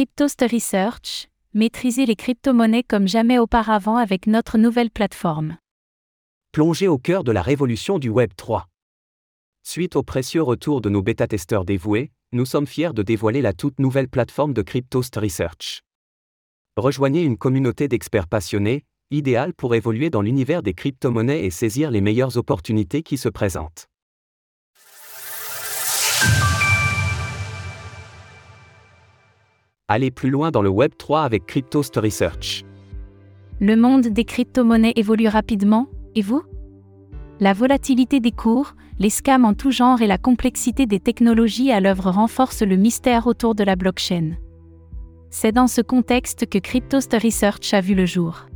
Cryptost Research, maîtrisez les crypto-monnaies comme jamais auparavant avec notre nouvelle plateforme. Plongez au cœur de la révolution du Web 3. Suite au précieux retour de nos bêta-testeurs dévoués, nous sommes fiers de dévoiler la toute nouvelle plateforme de Cryptost Research. Rejoignez une communauté d'experts passionnés, idéale pour évoluer dans l'univers des crypto-monnaies et saisir les meilleures opportunités qui se présentent. Allez plus loin dans le Web 3 avec Cryptost Research. Le monde des crypto-monnaies évolue rapidement, et vous? La volatilité des cours, les scams en tout genre et la complexité des technologies à l'œuvre renforcent le mystère autour de la blockchain. C'est dans ce contexte que Cryptost Research a vu le jour.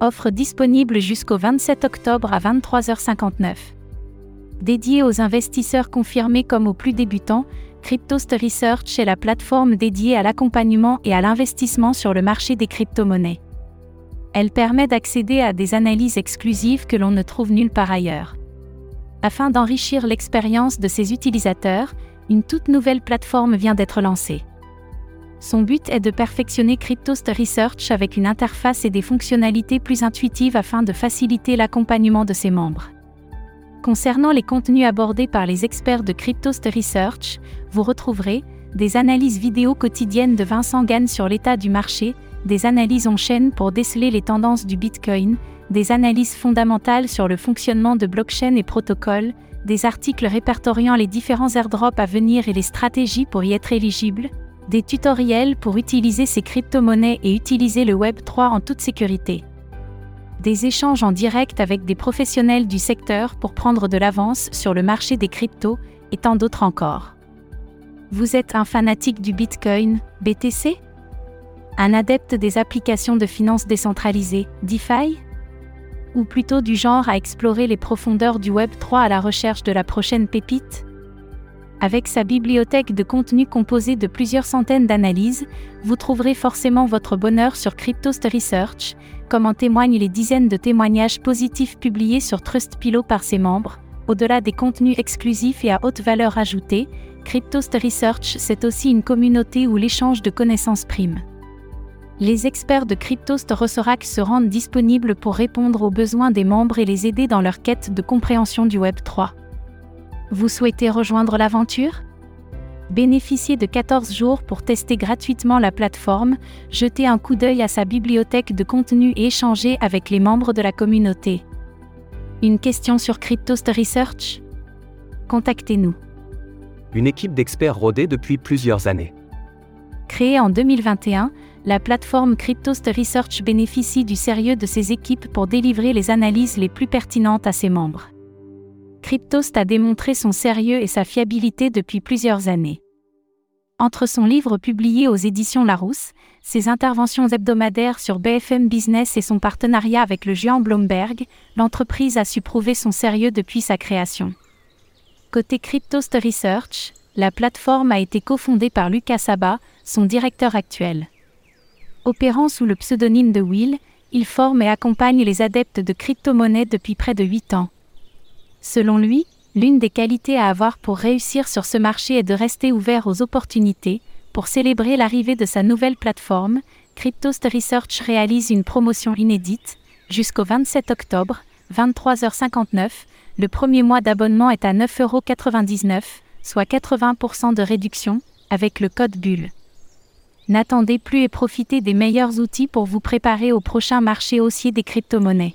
Offre disponible jusqu'au 27 octobre à 23h59. Dédié aux investisseurs confirmés comme aux plus débutants, Cryptost Research est la plateforme dédiée à l'accompagnement et à l'investissement sur le marché des crypto-monnaies. Elle permet d'accéder à des analyses exclusives que l'on ne trouve nulle part ailleurs. Afin d'enrichir l'expérience de ses utilisateurs, une toute nouvelle plateforme vient d'être lancée. Son but est de perfectionner Cryptost Research avec une interface et des fonctionnalités plus intuitives afin de faciliter l'accompagnement de ses membres. Concernant les contenus abordés par les experts de Cryptost Research, vous retrouverez des analyses vidéo quotidiennes de Vincent Gann sur l'état du marché, des analyses en chaîne pour déceler les tendances du Bitcoin, des analyses fondamentales sur le fonctionnement de blockchain et protocoles, des articles répertoriant les différents airdrops à venir et les stratégies pour y être éligible, des tutoriels pour utiliser ces crypto-monnaies et utiliser le Web 3 en toute sécurité. Des échanges en direct avec des professionnels du secteur pour prendre de l'avance sur le marché des cryptos et tant d'autres encore. Vous êtes un fanatique du Bitcoin, BTC Un adepte des applications de finances décentralisées, DeFi? Ou plutôt du genre à explorer les profondeurs du Web 3 à la recherche de la prochaine pépite? Avec sa bibliothèque de contenu composée de plusieurs centaines d'analyses, vous trouverez forcément votre bonheur sur Cryptost Research, comme en témoignent les dizaines de témoignages positifs publiés sur Trustpillow par ses membres. Au-delà des contenus exclusifs et à haute valeur ajoutée, Cryptost Research c'est aussi une communauté où l'échange de connaissances prime. Les experts de Cryptost Rossorac se rendent disponibles pour répondre aux besoins des membres et les aider dans leur quête de compréhension du Web 3. Vous souhaitez rejoindre l'aventure? Bénéficiez de 14 jours pour tester gratuitement la plateforme, jeter un coup d'œil à sa bibliothèque de contenu et échanger avec les membres de la communauté. Une question sur Cryptost Research Contactez-nous. Une équipe d'experts rodés depuis plusieurs années. Créée en 2021, la plateforme Cryptost Research bénéficie du sérieux de ses équipes pour délivrer les analyses les plus pertinentes à ses membres. Cryptost a démontré son sérieux et sa fiabilité depuis plusieurs années. Entre son livre publié aux éditions Larousse, ses interventions hebdomadaires sur BFM Business et son partenariat avec le géant Bloomberg, l'entreprise a su prouver son sérieux depuis sa création. Côté Cryptost Research, la plateforme a été cofondée par Lucas Saba, son directeur actuel. Opérant sous le pseudonyme de Will, il forme et accompagne les adeptes de crypto-monnaies depuis près de 8 ans. Selon lui, l'une des qualités à avoir pour réussir sur ce marché est de rester ouvert aux opportunités. Pour célébrer l'arrivée de sa nouvelle plateforme, Cryptost Research réalise une promotion inédite. Jusqu'au 27 octobre, 23h59, le premier mois d'abonnement est à 9,99€, soit 80% de réduction, avec le code BULLE. N'attendez plus et profitez des meilleurs outils pour vous préparer au prochain marché haussier des crypto-monnaies.